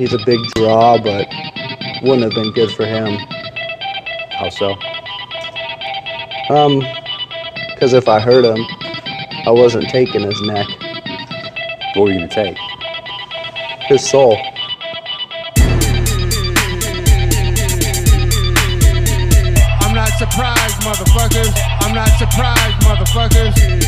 he's a big draw, but wouldn't have been good for him. How so? Um, because if I hurt him, I wasn't taking his neck, What were you gonna take? his soul. I'm not surprised, motherfuckers. I'm not surprised, motherfuckers.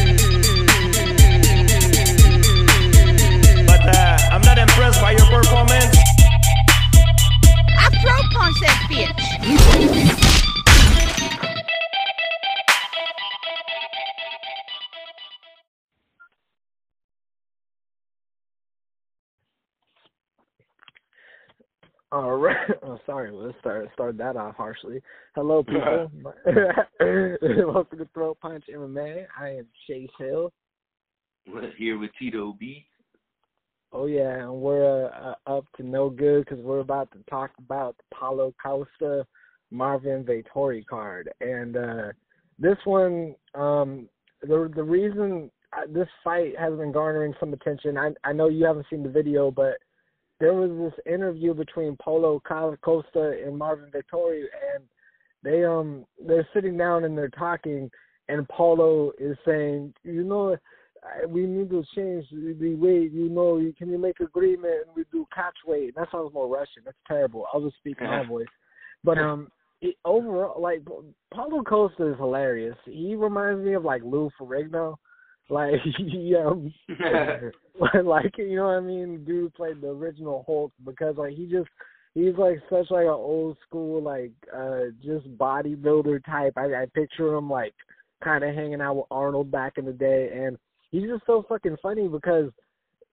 All right. Oh, sorry. Let's start start that off harshly. Hello, people. Welcome to Throat Punch MMA. I am Chase Hill. Here with Tito B. Oh yeah, and we're uh, uh, up to no good because we're about to talk about the Paulo Costa Marvin Vettori card, and uh, this one, um, the the reason uh, this fight has been garnering some attention. I I know you haven't seen the video, but there was this interview between Paulo Ca- Costa and Marvin Vettori, and they um they're sitting down and they're talking, and Paulo is saying, you know, we need to change the weight. You know, you can you make agreement and we do catch weight. That sounds more Russian. That's terrible. I'll just speak in my voice. But um, it, overall, like Paulo Costa is hilarious. He reminds me of like Lou Ferrigno. Like um like you know what I mean, dude played the original Hulk because like he just he's like such like an old school like uh just bodybuilder type. I, I picture him like kind of hanging out with Arnold back in the day, and he's just so fucking funny because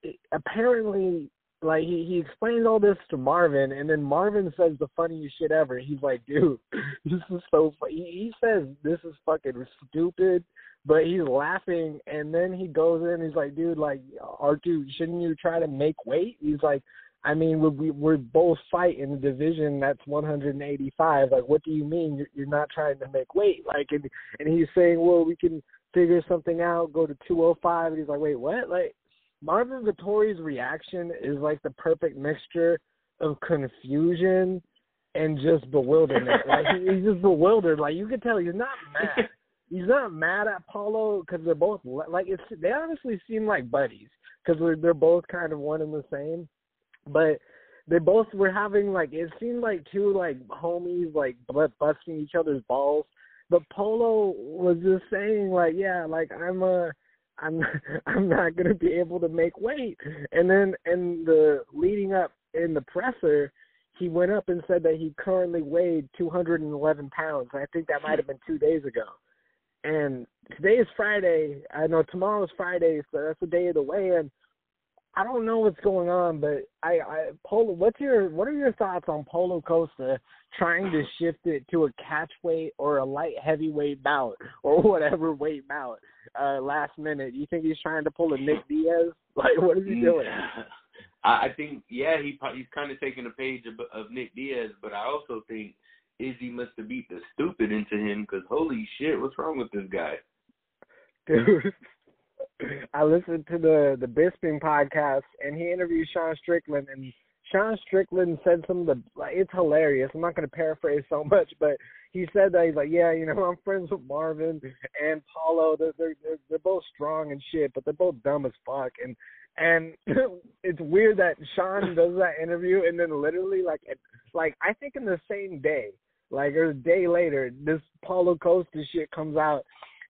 it, apparently like he he explains all this to Marvin, and then Marvin says the funniest shit ever. He's like, dude, this is so funny. He, he says this is fucking stupid, but he's laughing, and then he goes in. He's like, dude, like Artu, shouldn't you try to make weight? He's like. I mean, we, we we're both fight in a division that's 185. Like, what do you mean you're, you're not trying to make weight? Like, and and he's saying, well, we can figure something out, go to 205. And he's like, wait, what? Like, Marvin Vettori's reaction is like the perfect mixture of confusion and just bewilderment. like, he's just bewildered. Like, you can tell he's not mad. He's not mad at Paulo because they're both like it's. They honestly seem like buddies because they're they're both kind of one and the same but they both were having like it seemed like two like homies like bu- busting each other's balls. But Paulo was just saying like, yeah, like I'm a, I'm I'm not gonna be able to make weight. And then in the leading up in the presser, he went up and said that he currently weighed 211 pounds. I think that might have been two days ago. And today is Friday. I know tomorrow is Friday, so that's the day of the weigh-in. I don't know what's going on, but I, I Paulo. What's your what are your thoughts on Paulo Costa trying to shift it to a catch weight or a light heavyweight bout or whatever weight bout uh, last minute? You think he's trying to pull a Nick Diaz? Like what is he doing? I I think yeah, he he's kind of taking a page of, of Nick Diaz, but I also think Izzy must have beat the stupid into him because holy shit, what's wrong with this guy? Dude. I listened to the the Bisping podcast and he interviewed Sean Strickland and Sean Strickland said some of the like it's hilarious. I'm not going to paraphrase so much, but he said that he's like, yeah, you know, I'm friends with Marvin and Paulo. They're they're they're, they're both strong and shit, but they're both dumb as fuck. And and it's weird that Sean does that interview and then literally like it, like I think in the same day, like or a day later, this Paulo Costa shit comes out.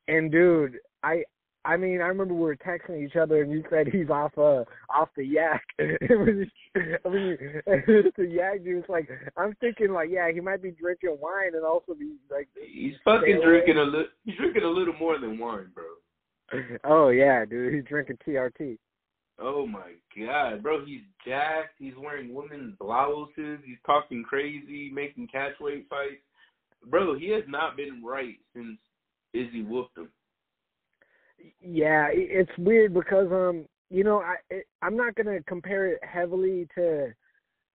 And dude, I I mean, I remember we were texting each other, and you said he's off uh off the yak. I mean, the yak juice. Like, I'm thinking, like, yeah, he might be drinking wine and also be like. He's fucking drinking a little. He's drinking a little more than wine, bro. Oh yeah, dude, he's drinking TRT. Oh my god, bro, he's jacked. He's wearing women's blouses. He's talking crazy, making catchweight fights. Bro, he has not been right since Izzy whooped him. Yeah, it's weird because um, you know, I it, I'm not gonna compare it heavily to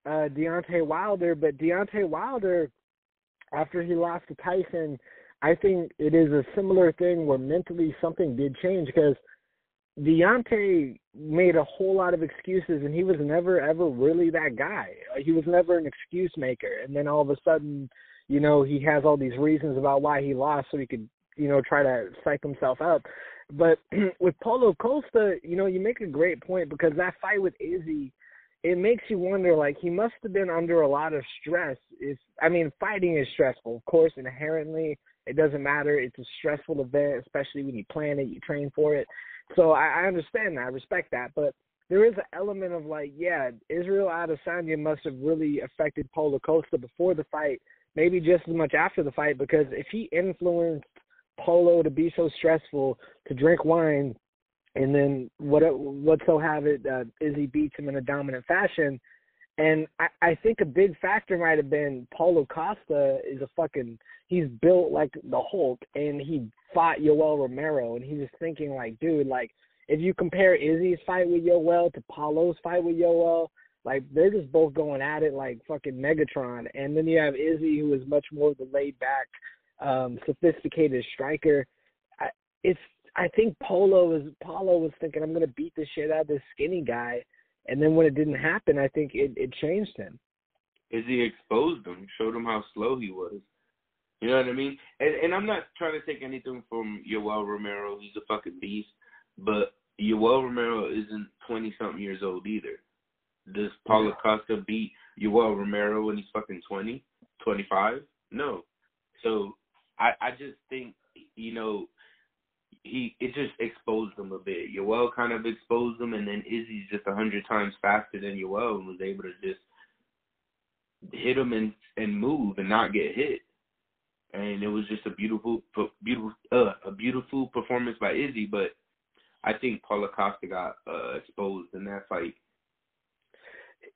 uh Deontay Wilder, but Deontay Wilder, after he lost to Tyson, I think it is a similar thing where mentally something did change because Deontay made a whole lot of excuses, and he was never ever really that guy. He was never an excuse maker, and then all of a sudden, you know, he has all these reasons about why he lost, so he could, you know, try to psych himself up. But with Paulo Costa, you know, you make a great point because that fight with Izzy, it makes you wonder. Like he must have been under a lot of stress. If I mean, fighting is stressful, of course, inherently. It doesn't matter. It's a stressful event, especially when you plan it, you train for it. So I, I understand that. I respect that. But there is an element of like, yeah, Israel Adesanya must have really affected Paulo Costa before the fight, maybe just as much after the fight, because if he influenced Paulo to be so stressful, to drink wine, and then what what so have it, uh, Izzy beats him in a dominant fashion. And I, I think a big factor might have been Paulo Costa is a fucking he's built like the Hulk and he fought Yoel Romero and he was thinking like, dude, like if you compare Izzy's fight with Yoel to Paulo's fight with Yoel, like they're just both going at it like fucking Megatron. And then you have Izzy who is much more the laid back, um, sophisticated striker. I, it's I think Paulo was Paulo was thinking I'm gonna beat the shit out of this skinny guy and then when it didn't happen I think it, it changed him. Izzy exposed him, showed him how slow he was. You know what I mean? And and I'm not trying to take anything from Yoel Romero. He's a fucking beast. But Yoel Romero isn't twenty something years old either. Does Paulo Costa beat Yoel Romero when he's fucking twenty, twenty five? No. So I I just think you know he it just exposed him a bit. Yoel kind of exposed him, and then Izzy's just a hundred times faster than Yoel and was able to just hit him and and move and not get hit and it was just a beautiful, beautiful, uh, a beautiful performance by Izzy. But I think Paulo Costa got uh, exposed in that fight.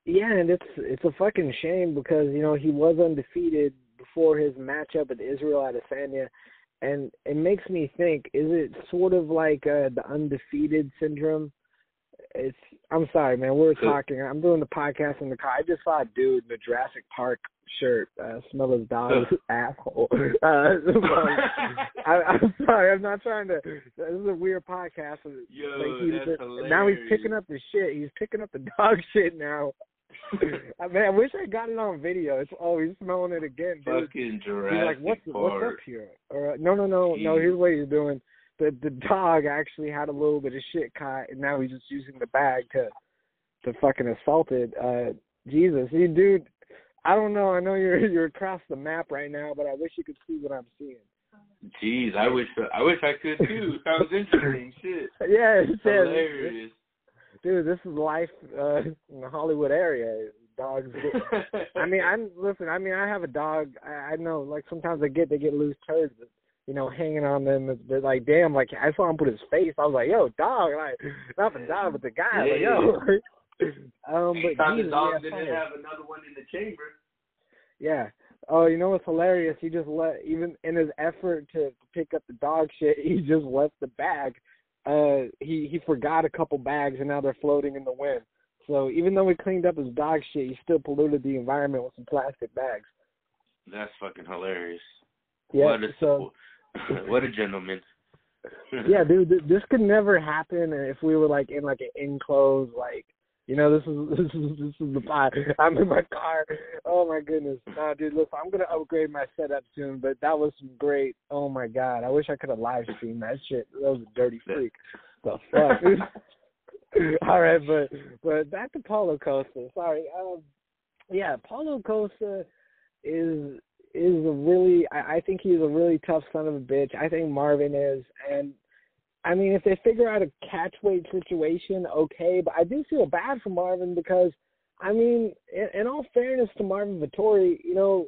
Yeah, and it's it's a fucking shame because you know he was undefeated before his matchup with Israel Adesanya, and it makes me think: is it sort of like uh, the undefeated syndrome? It's I'm sorry, man. We're talking. I'm doing the podcast in the car. I just saw a dude in a Jurassic Park shirt, uh, smell his dog's asshole. Uh, I, I'm sorry, I'm not trying to. This is a weird podcast. Yo, like that's hilarious. now he's picking up the shit. He's picking up the dog shit now. I mean, I wish I got it on video. It's oh, he's smelling it again, dude. Fucking He's Jurassic like, what's Park. what's up here? Or uh, no, no, no, no. Here's what he's doing. The the dog actually had a little bit of shit caught, and now he's just using the bag to to fucking assault it. Uh, Jesus, you dude. I don't know. I know you're you're across the map right now, but I wish you could see what I'm seeing. Jeez, I wish I wish I could too. Sounds interesting. Shit. Yeah, it says, Hilarious. Dude, this is life uh, in the Hollywood area. Dogs. Get, I mean, I'm listen. I mean, I have a dog. I, I know, like sometimes they get they get loose turds, you know, hanging on them. They're like, damn. Like I saw him put his face. I was like, yo, dog. Like not the dog, but the guy. Like, yo. um, but Thought the Jesus, dog yeah, didn't have another one in the chamber. Yeah. Oh, you know what's hilarious? He just let even in his effort to pick up the dog shit, he just left the bag. Uh, he he forgot a couple bags, and now they're floating in the wind. So even though he cleaned up his dog shit, he still polluted the environment with some plastic bags. That's fucking hilarious. Yeah. what a so what a gentleman. yeah, dude, th- this could never happen if we were like in like an enclosed like. You know, this is this is this is the pot. I'm in my car. Oh my goodness. Nah, dude, listen, I'm gonna upgrade my setup soon, but that was some great. Oh my god, I wish I could have live streamed that shit. That was a dirty freak. The fuck. All right, but but back to Paulo Costa. Sorry. Um, yeah, Paulo Costa is is a really. I, I think he's a really tough son of a bitch. I think Marvin is, and I mean, if they figure out a catch weight situation, okay. But I do feel bad for Marvin because, I mean, in, in all fairness to Marvin Vettori, you know,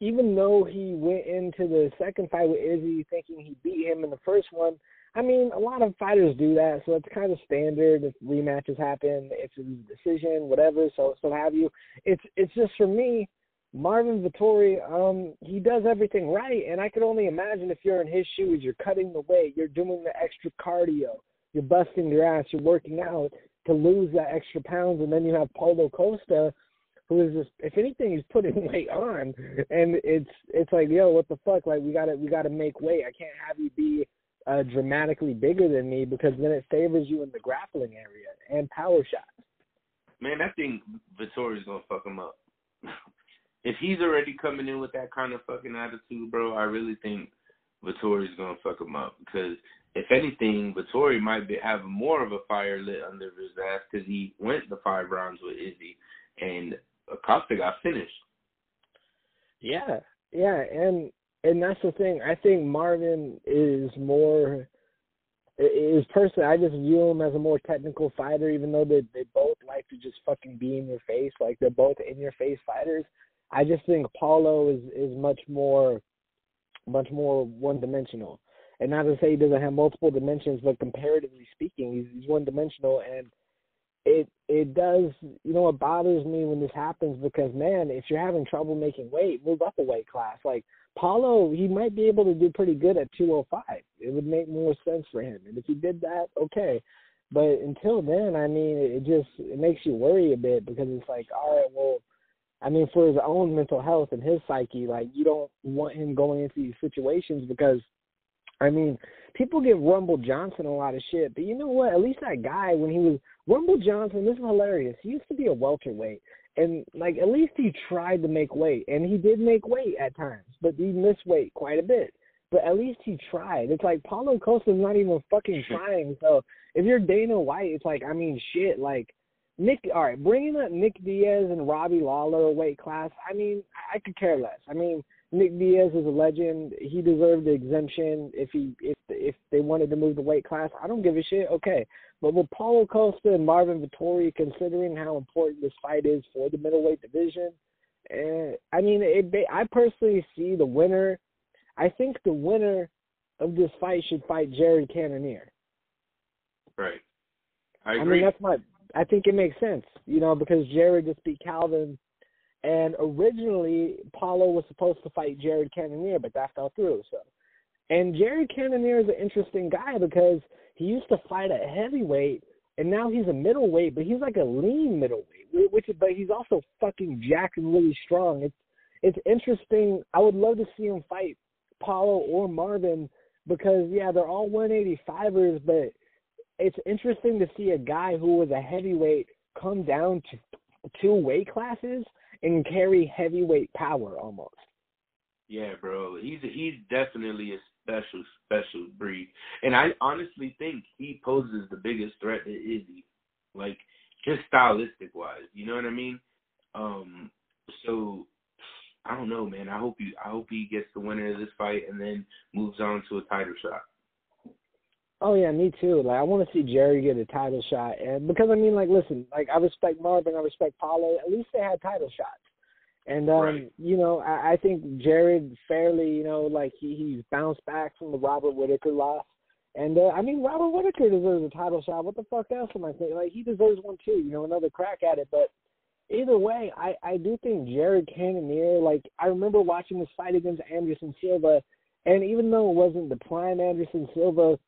even though he went into the second fight with Izzy thinking he beat him in the first one, I mean, a lot of fighters do that, so it's kind of standard if rematches happen, if it's a decision, whatever, so so have you. It's it's just for me, Marvin Vettori, um, he does everything right, and I could only imagine if you're in his shoes, you're cutting the weight, you're doing the extra cardio, you're busting your ass, you're working out to lose that extra pounds, and then you have Paulo Costa, who is just, if anything, he's putting weight on, and it's it's like, yo, what the fuck? Like we gotta we gotta make weight. I can't have you be uh, dramatically bigger than me because then it favors you in the grappling area and power shots. Man, I think Vettori's gonna fuck him up. if he's already coming in with that kind of fucking attitude, bro, I really think Vettori's gonna fuck him up because if anything, Vettori might be have more of a fire lit under his ass because he went the five rounds with Izzy, and Acosta got finished. Yeah, yeah, and and that's the thing. I think Marvin is more is personally. I just view him as a more technical fighter, even though they they both like to just fucking be in your face. Like they're both in your face fighters. I just think Paulo is is much more much more one dimensional. And not to say he doesn't have multiple dimensions, but comparatively speaking, he's, he's one dimensional and it it does you know it bothers me when this happens because man if you're having trouble making weight move up a weight class. Like paulo he might be able to do pretty good at 205 it would make more sense for him. And if he did that okay. But until then i mean it just it makes you worry a bit because it's like all right well i mean for his own mental health and his psyche like you don't want him going into these situations because i mean people give rumble johnson a lot of shit but you know what at least that guy when he was Rumble Johnson, this is hilarious. He used to be a welterweight, and like at least he tried to make weight, and he did make weight at times, but he missed weight quite a bit. But at least he tried. It's like Paulo Costa's not even fucking trying. So if you're Dana White, it's like I mean shit. Like Nick, all right, bringing up Nick Diaz and Robbie Lawler weight class. I mean, I could care less. I mean, Nick Diaz is a legend. He deserved the exemption if he if if they wanted to move the weight class. I don't give a shit. Okay, but with Paulo Costa and Marvin Vettori, considering how important this fight is for the middleweight division, and I mean, it, I personally see the winner. I think the winner of this fight should fight Jared Cannonier. Right. I agree. I mean, that's my. I think it makes sense, you know, because Jared just beat Kelvin and originally, Paulo was supposed to fight Jared Cannonier, but that fell through. So, and Jared Cannonier is an interesting guy because he used to fight at heavyweight, and now he's a middleweight, but he's like a lean middleweight, which but he's also fucking jacked and really strong. It's it's interesting. I would love to see him fight Paulo or Marvin because yeah, they're all 185ers, but it's interesting to see a guy who was a heavyweight come down to two weight classes and carry heavyweight power almost. Yeah, bro. He's a, he's definitely a special special breed, and I honestly think he poses the biggest threat to Izzy, like just stylistic wise. You know what I mean? Um. So I don't know, man. I hope you. I hope he gets the winner of this fight and then moves on to a title shot. Oh yeah, me too. Like I want to see Jerry get a title shot, and because I mean, like, listen, like I respect Marvin, I respect Paulo. At least they had title shots, and um, right. you know, I, I think Jared fairly, you know, like he he's bounced back from the Robert Whitaker loss, and uh, I mean, Robert Whitaker deserves a title shot. What the fuck else am I saying? Like he deserves one too. You know, another crack at it. But either way, I I do think Jared Cannonier. Like I remember watching this fight against Anderson Silva, and even though it wasn't the prime Anderson Silva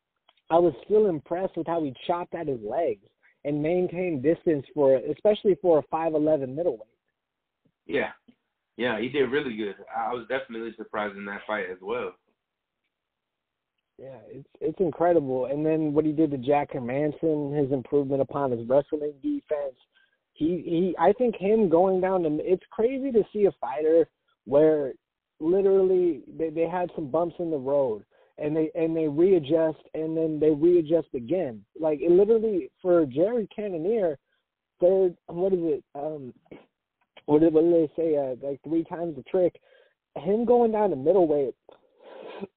I was still impressed with how he chopped at his legs and maintained distance for, especially for a five eleven middleweight. Yeah, yeah, he did really good. I was definitely surprised in that fight as well. Yeah, it's it's incredible. And then what he did to Jack Hermansson, his improvement upon his wrestling defense. He he I think him going down to it's crazy to see a fighter where literally they, they had some bumps in the road and they and they readjust and then they readjust again. Like it literally for Jerry Cannonier, third what is it? Um what did what did they say? Uh, like three times the trick. Him going down to middleweight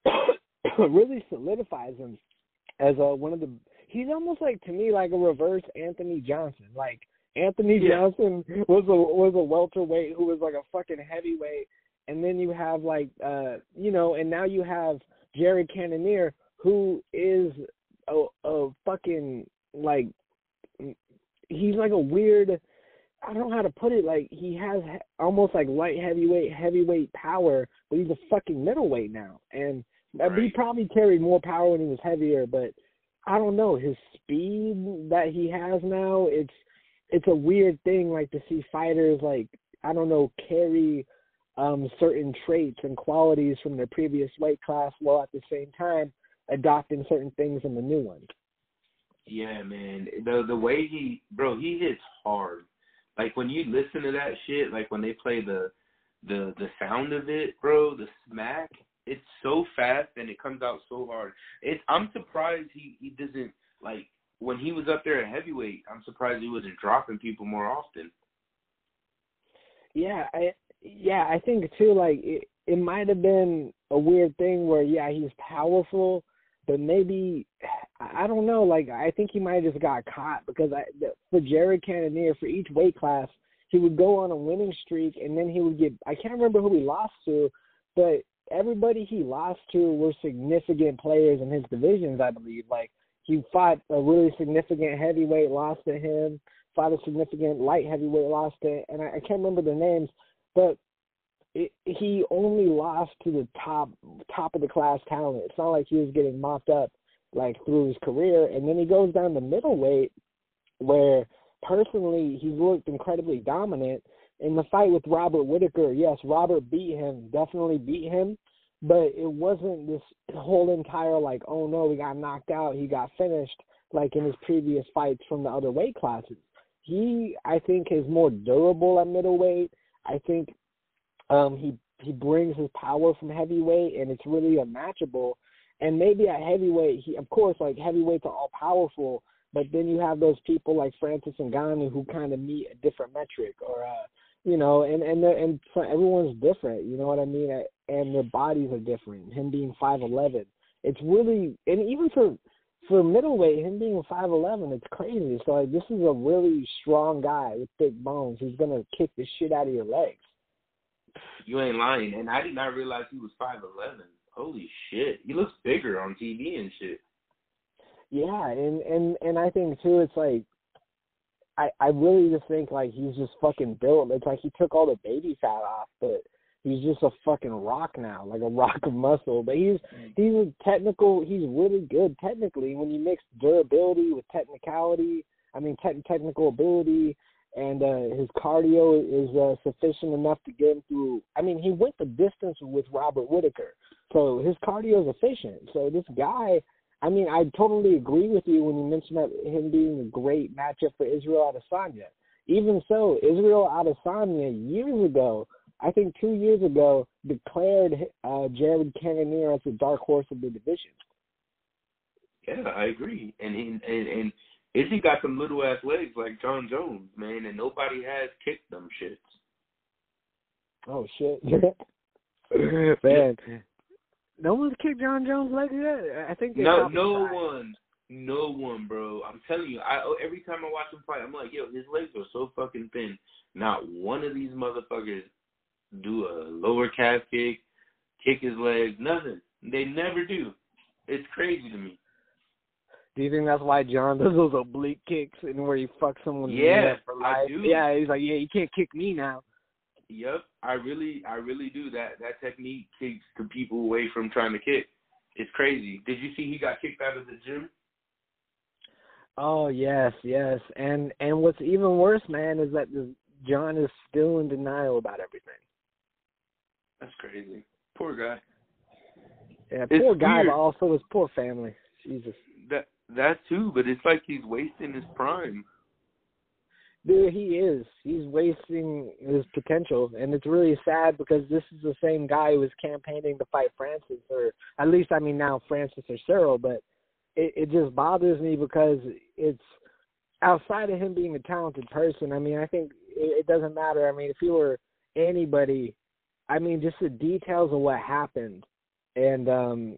really solidifies him as a one of the. He's almost like to me like a reverse Anthony Johnson. Like Anthony yeah. Johnson was a was a welterweight who was like a fucking heavyweight, and then you have like uh you know, and now you have Jared Cannonier, who is a, a fucking like he's like a weird I don't know how to put it. Like he has almost like light heavyweight, heavyweight power, but he's a fucking middleweight now, and uh, right. he probably carried more power when he was heavier. But I don't know his speed that he has now. It's it's a weird thing, like to see fighters like I don't know carry um, certain traits and qualities from their previous weight class, while at the same time adopting certain things in the new one. Yeah, man. The the way he bro, he hits hard. Like when you listen to that shit, like when they play the the the sound of it, bro, the smack, it's so fast and it comes out so hard. It's I'm surprised he he doesn't like when he was up there at heavyweight. I'm surprised he wasn't dropping people more often. Yeah, I yeah, I think too. Like it, it might have been a weird thing where yeah, he's powerful, but maybe I don't know. Like I think he might have just got caught because I for Jared Cannonier for each weight class he would go on a winning streak and then he would get I can't remember who he lost to, but everybody he lost to were significant players in his divisions, I believe. Like he fought a really significant heavyweight, lost to him, fought a significant light heavyweight, lost to and I, I can't remember the names, but it, he only lost to the top top of the class talent. It's not like he was getting mopped up like through his career, and then he goes down to middleweight, where personally he's looked incredibly dominant. In the fight with Robert Whitaker, yes, Robert beat him, definitely beat him, but it wasn't this whole entire like, oh no, we got knocked out, he got finished like in his previous fights from the other weight classes. He, I think, is more durable at middleweight. I think um, he he brings his power from heavyweight, and it's really unmatchable. And maybe at heavyweight, he of course like heavyweights are all powerful, but then you have those people like Francis Ngannou who kind of meet a different metric, or uh, you know, and and and everyone's different. You know what I mean? And their bodies are different. Him being five eleven, it's really and even for for middleweight, him being five eleven, it's crazy. So like this is a really strong guy with thick bones who's gonna kick the shit out of your legs. You ain't lying, and I did not realize he was five eleven. Holy shit, he looks bigger on TV and shit. Yeah, and and and I think too, it's like I I really just think like he's just fucking built. It's like he took all the baby fat off, but he's just a fucking rock now, like a rock of muscle. But he's he's a technical. He's really good technically. When you mix durability with technicality, I mean te- technical ability, and uh, his cardio is uh, sufficient enough to get him through. I mean, he went the distance with Robert Whitaker, so his cardio is efficient. So this guy I mean, I totally agree with you when you mentioned that him being a great matchup for Israel Adesanya. Even so, Israel Adesanya years ago, I think two years ago, declared uh, Jared Cannonier as the dark horse of the division. Yeah, I agree. And he, and and Izzy got some little ass legs like Jon Jones, man, and nobody has kicked them shits. Oh shit, man! No one's kicked Jon Jones' legs yet. I think no, no one, no one, bro. I'm telling you, I every time I watch him fight, I'm like, yo, his legs are so fucking thin. Not one of these motherfuckers do a lower calf kick, kick his legs, nothing. They never do. It's crazy to me. Do you think that's why Jon does those oblique kicks and where he fucks someone? Yeah, for life? I do. Yeah, he's like, yeah, you can't kick me now. Yep, I really, I really do that. That technique keeps the people away from trying to kick. It's crazy. Did you see he got kicked out of the gym? Oh yes, yes, and and what's even worse, man, is that Jon is still in denial about everything. That's crazy. Poor guy. Yeah, it's poor guy, weird. but also his poor family. Jesus. That that too, but it's like he's wasting his prime. Dude, he is. He's wasting his potential, and it's really sad because this is the same guy who was campaigning to fight Francis, or at least I mean now Francis or Ciryl. But it, it just bothers me because it's outside of him being a talented person. I mean, I think it, it doesn't matter. I mean, if he were anybody, I mean, just the details of what happened, and um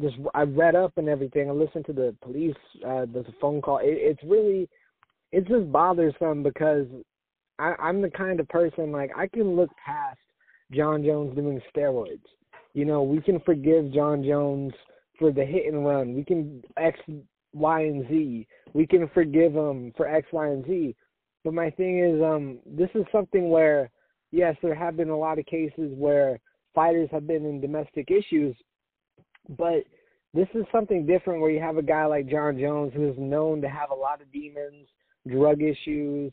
just I read up and everything. I listened to the police. Uh, a phone call. It, it's really it's just bothersome because I, I'm the kind of person like I can look past Jon Jones doing steroids. You know, we can forgive Jon Jones for the hit and run. We can X, Y, and Z. We can forgive him for X, Y, and Z. But my thing is, um, this is something where, yes, there have been a lot of cases where fighters have been in domestic issues, but this is something different where you have a guy like Jon Jones who is known to have a lot of demons, drug issues.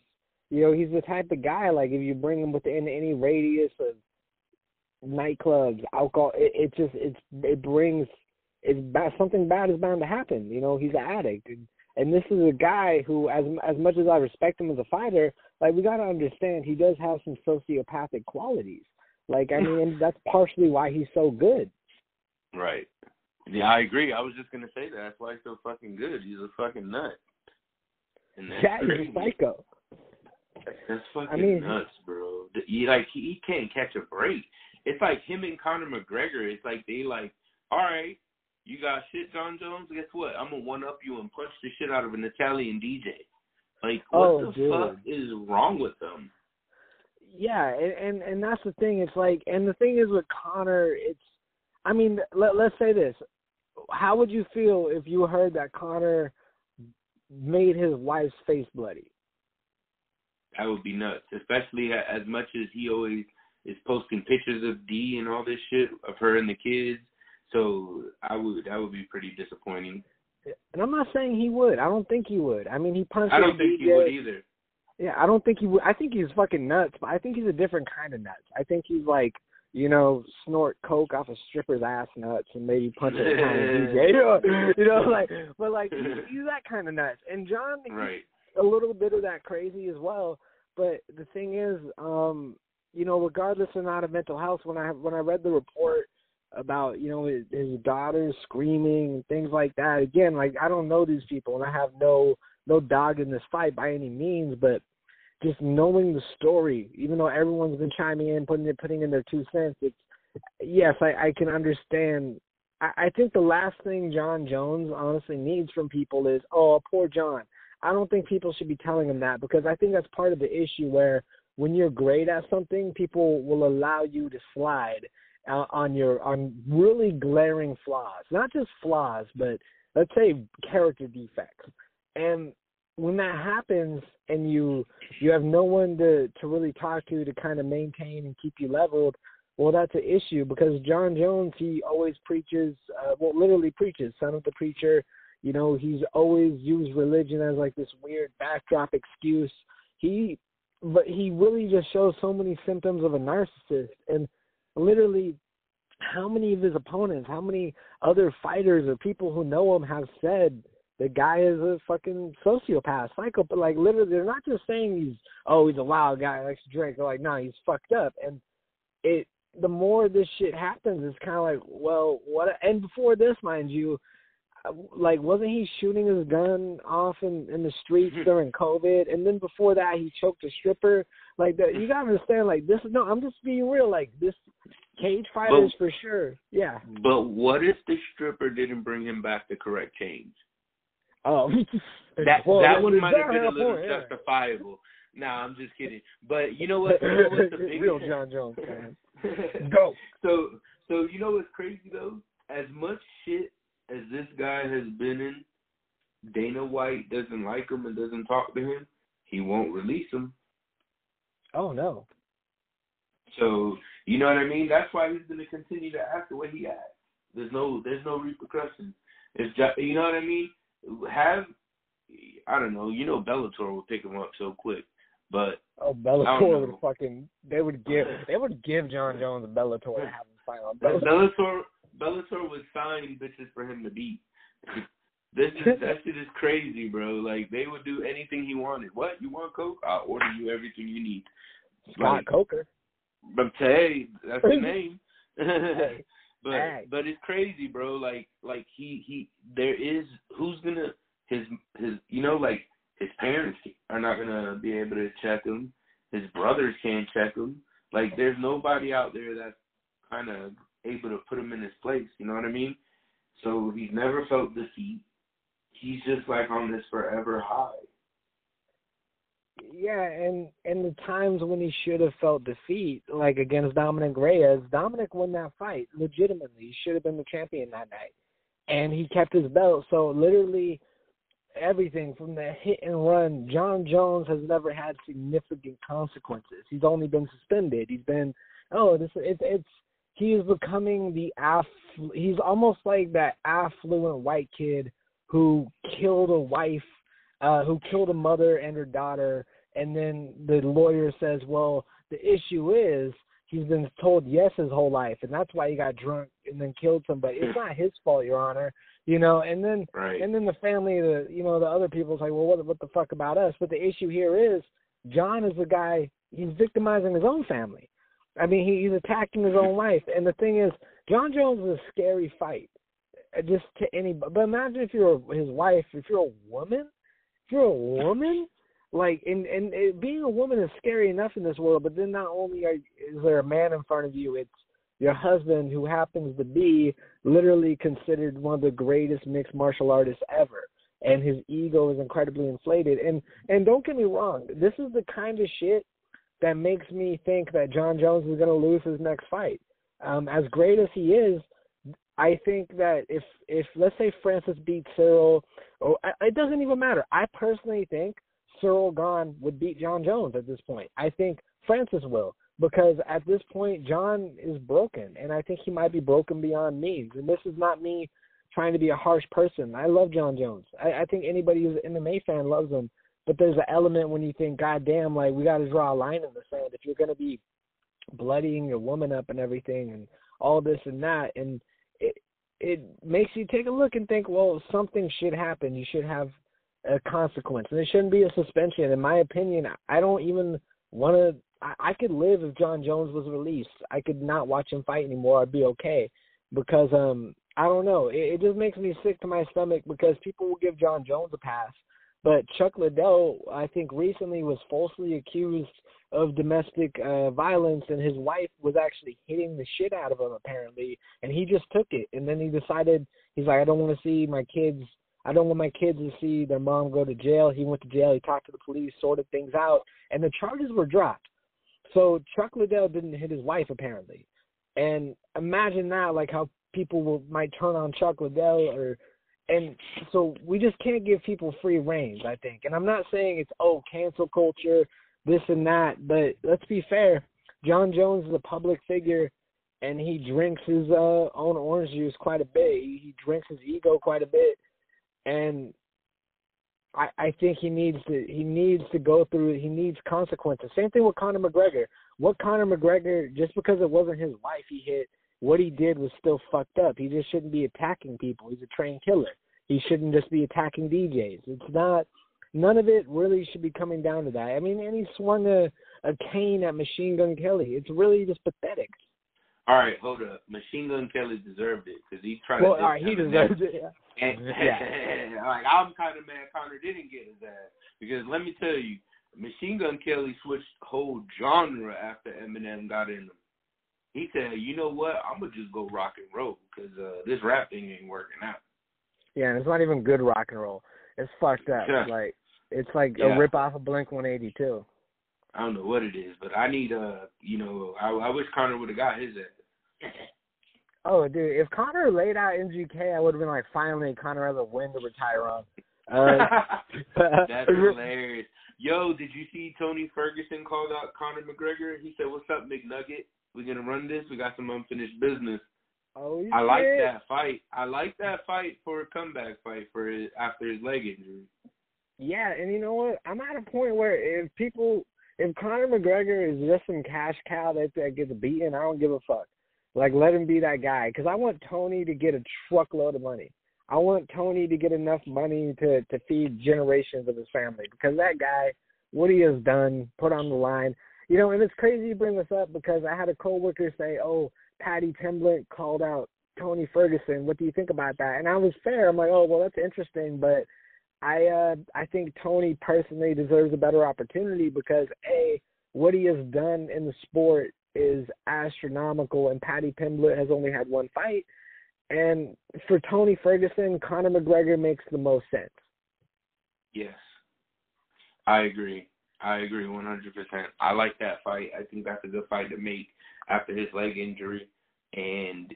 You know, he's the type of guy like if you bring him within any radius of nightclubs, alcohol, it, it just it's it brings it's bad, something bad is bound to happen. You know, he's an addict, and and this is a guy who, as as much as I respect him as a fighter, like we got to understand he does have some sociopathic qualities. Like I mean, that's partially why he's so good. Right. Yeah, I agree. I was just gonna say that. That's why he's so fucking good. He's a fucking nut. And that's he's crazy. a psycho. That's fucking I mean- nuts, bro. He like he, he can't catch a break. It's like him and Conor McGregor. It's like they like, all right, you got shit, Jon Jones. Guess what? I'm gonna one up you and punch the shit out of an Italian DJ. Like, what Oh, the dude. fuck is wrong with them? Yeah, and, and and that's the thing. It's like, and the thing is with Conor, it's. I mean, let let's say this. How would you feel if you heard that Conor made his wife's face bloody? That would be nuts. Especially as much as he always is posting pictures of Dee and all this shit of her and the kids. So I would that would be pretty disappointing. And I'm not saying he would. I don't think he would. I mean, he punched. I don't think he would either. Yeah, I don't think he would. I think he's fucking nuts, but I think he's a different kind of nuts. I think he's like, you know, snort coke off a stripper's ass nuts and maybe punch a DJ. You know, you know, like, but like he's, that kind of nuts. And Jon, Right. a little bit of that crazy as well. But the thing is, um, you know, regardless of not of mental health, when I when I read the report about you know his, his daughter screaming and things like that, again, like I don't know these people and I have no no dog in this fight by any means, but just knowing the story, even though everyone's been chiming in, putting it, putting in their two cents, it's yes, I, I can understand. I, I think the last thing Jon Jones honestly needs from people is, oh, poor Jon. I don't think people should be telling him that because I think that's part of the issue where when you're great at something, people will allow you to slide uh, on your on really glaring flaws, not just flaws, but let's say character defects. And when that happens and you you have no one to to really talk to to kind of maintain and keep you leveled well that's an issue because jon jones he always preaches uh, well literally preaches son of the preacher. You know he's always used religion as like this weird backdrop excuse. He but he really just shows so many symptoms of a narcissist. And literally how many of his opponents how many other fighters or people who know him have said the guy is a fucking sociopath, psycho. But like literally, they're not just saying he's oh he's a wild guy, likes to drink. They're like, no, he's fucked up. And it the more this shit happens, it's kind of like, well, what? And before this, mind you, like wasn't he shooting his gun off in in the streets mm-hmm. during COVID? And then before that, he choked a stripper. Like that, you gotta understand. Like this is no, I'm just being real. Like this cage fighters for sure. Yeah. But what if the stripper didn't bring him back the correct change? Oh, That Well, that one might have been a little point, yeah. justifiable. Nah, I'm just kidding. But you know what? You know what's the biggest Real Jon Jones. Go. So so you know what's crazy though? As much shit as this guy has been in, Dana White doesn't like him and doesn't talk to him. He won't release him. Oh no. So you know what I mean? That's why he's gonna continue to act the way he acts. There's no there's no repercussions. It's just you know what I mean? Have I don't know, you know Bellator will pick him up so quick. But Oh, Bellator would fucking. They would give. They would give Jon Jones a Bellator to have him fight on Bellator. Bellator Bellator was signing bitches for him to beat. This is that shit is crazy, bro. Like they would do anything he wanted. What you want, Coke? I'll order you everything you need. Scott Like, Coker. but hey, that's the name. But but it's crazy, bro. Like like he he there is who's gonna his his you know like his parents are not gonna be able to check him. His brothers can't check him. Like there's nobody out there that's kind of able to put him in his place. You know what I mean? So he's never felt defeat. He's just like on this forever high. Yeah, and and the times when he should have felt defeat, like against Dominic Reyes, Dominic won that fight legitimately. He should have been the champion that night, and he kept his belt. So literally, everything from the hit and run, Jon Jones has never had significant consequences. He's only been suspended. He's been oh, this it's it's he is becoming the aff. He's almost like that affluent white kid who killed a wife uh, who killed a mother and her daughter, and then the lawyer says, "Well, the issue is he's been told yes his whole life, and that's why he got drunk and then killed somebody. It's not his fault, Your Honor. You know, and then Right. and then the family, the you know, the other people's like, well, what what the fuck about us? But the issue here is Jon is the guy. He's victimizing his own family. I mean, he, he's attacking his own wife. And the thing is, Jon Jones is a scary fight, uh, just to any. But imagine if you're his wife, if you're a woman, if you're a woman, like, and and it, being a woman is scary enough in this world. But then not only are, is there a man in front of you, it's your husband who happens to be literally considered one of the greatest mixed martial artists ever and his ego is incredibly inflated and and don't get me wrong this is the kind of shit that makes me think that Jon Jones is going to lose his next fight um as great as he is I think that if if let's say Francis beats Ciryl or it doesn't even matter I personally think Ciryl Gane would beat Jon Jones at this point I think Francis will because at this point Jon is broken and I think he might be broken beyond means and this is not me trying to be a harsh person. I love Jon Jones. I, I think anybody who's an MMA fan loves him. But there's an element when you think, God damn, like we got to draw a line in the sand. If you're going to be bloodying your woman up and everything, and all this and that, and it it makes you take a look and think, well, something should happen. You should have a consequence, and it shouldn't be a suspension. In my opinion, I don't even want to. I, I could live if Jon Jones was released. I could not watch him fight anymore. I'd be okay because um I don't know. It, it just makes me sick to my stomach because people will give Jon Jones a pass, but Chuck Liddell, I think, recently was falsely accused of domestic uh, violence, and his wife was actually hitting the shit out of him apparently, and he just took it, and then he decided he's like, I don't want to see my kids. I don't want my kids to see their mom go to jail. He went to jail. He talked to the police, sorted things out, and the charges were dropped. So Chuck Liddell didn't hit his wife apparently, and imagine that, like how people will might turn on Chuck Liddell or and so we just can't give people free range, I think. And I'm not saying it's oh cancel culture, this and that, but let's be fair. Jon Jones is a public figure and he drinks his uh, own orange juice quite a bit. He, he drinks his ego quite a bit and I, I think he needs to he needs to go through he needs consequences. Same thing with Conor McGregor. What Conor McGregor just because it wasn't his wife he hit what he did was still fucked up. He just shouldn't be attacking people. He's a trained killer. He shouldn't just be attacking DJs. It's not. None of it really should be coming down to that. I mean, and he swung a a cane at Machine Gun Kelly. It's really just pathetic. All right, hold up. Machine Gun Kelly deserved it because he tried Well, to. all right, he deserves it. Yeah. And, Yeah. like I'm kind of mad Conor didn't get his ass because let me tell you, Machine Gun Kelly switched whole genre after Eminem got in him. He said, "You know what? I'm gonna just go rock and roll because uh, this rap thing ain't working out." Yeah, and it's not even good rock and roll. It's fucked up. Yeah. Like it's like Yeah. a rip off of Blink 182. I don't know what it is, but I need uh, you know, I, I wish Conor would have got his ass. Oh, dude, if Conor laid out MGK, I would have been like, finally, Conor has a win to retire on. Uh, That's hilarious. Yo, did you see Tony Ferguson called out Conor McGregor? He said, "What's up, McNugget? We're gonna run this. We got some unfinished business." Oh, I like that fight. I like that fight for a comeback fight for his, after his leg injury. Yeah, and you know what? I'm at a point where if people, if Conor McGregor is just some cash cow that, that gets beaten, I don't give a fuck. Like, let him be that guy. Because I want Tony to get a truckload of money. I want Tony to get enough money to to feed generations of his family. Because that guy, what he has done, put on the line. You know, and it's crazy you bring this up because I had a coworker say, "Oh, Paddy Pimblett called out Tony Ferguson. What do you think about that?" And I was fair. I'm like, "Oh, well, that's interesting, but." I uh I think Tony personally deserves a better opportunity because a what he has done in the sport is astronomical and Paddy Pimblett has only had one fight. And for Tony Ferguson, Conor McGregor makes the most sense. Yes, I agree. I agree 100%. I like that fight. I think that's a good fight to make after his leg injury. And,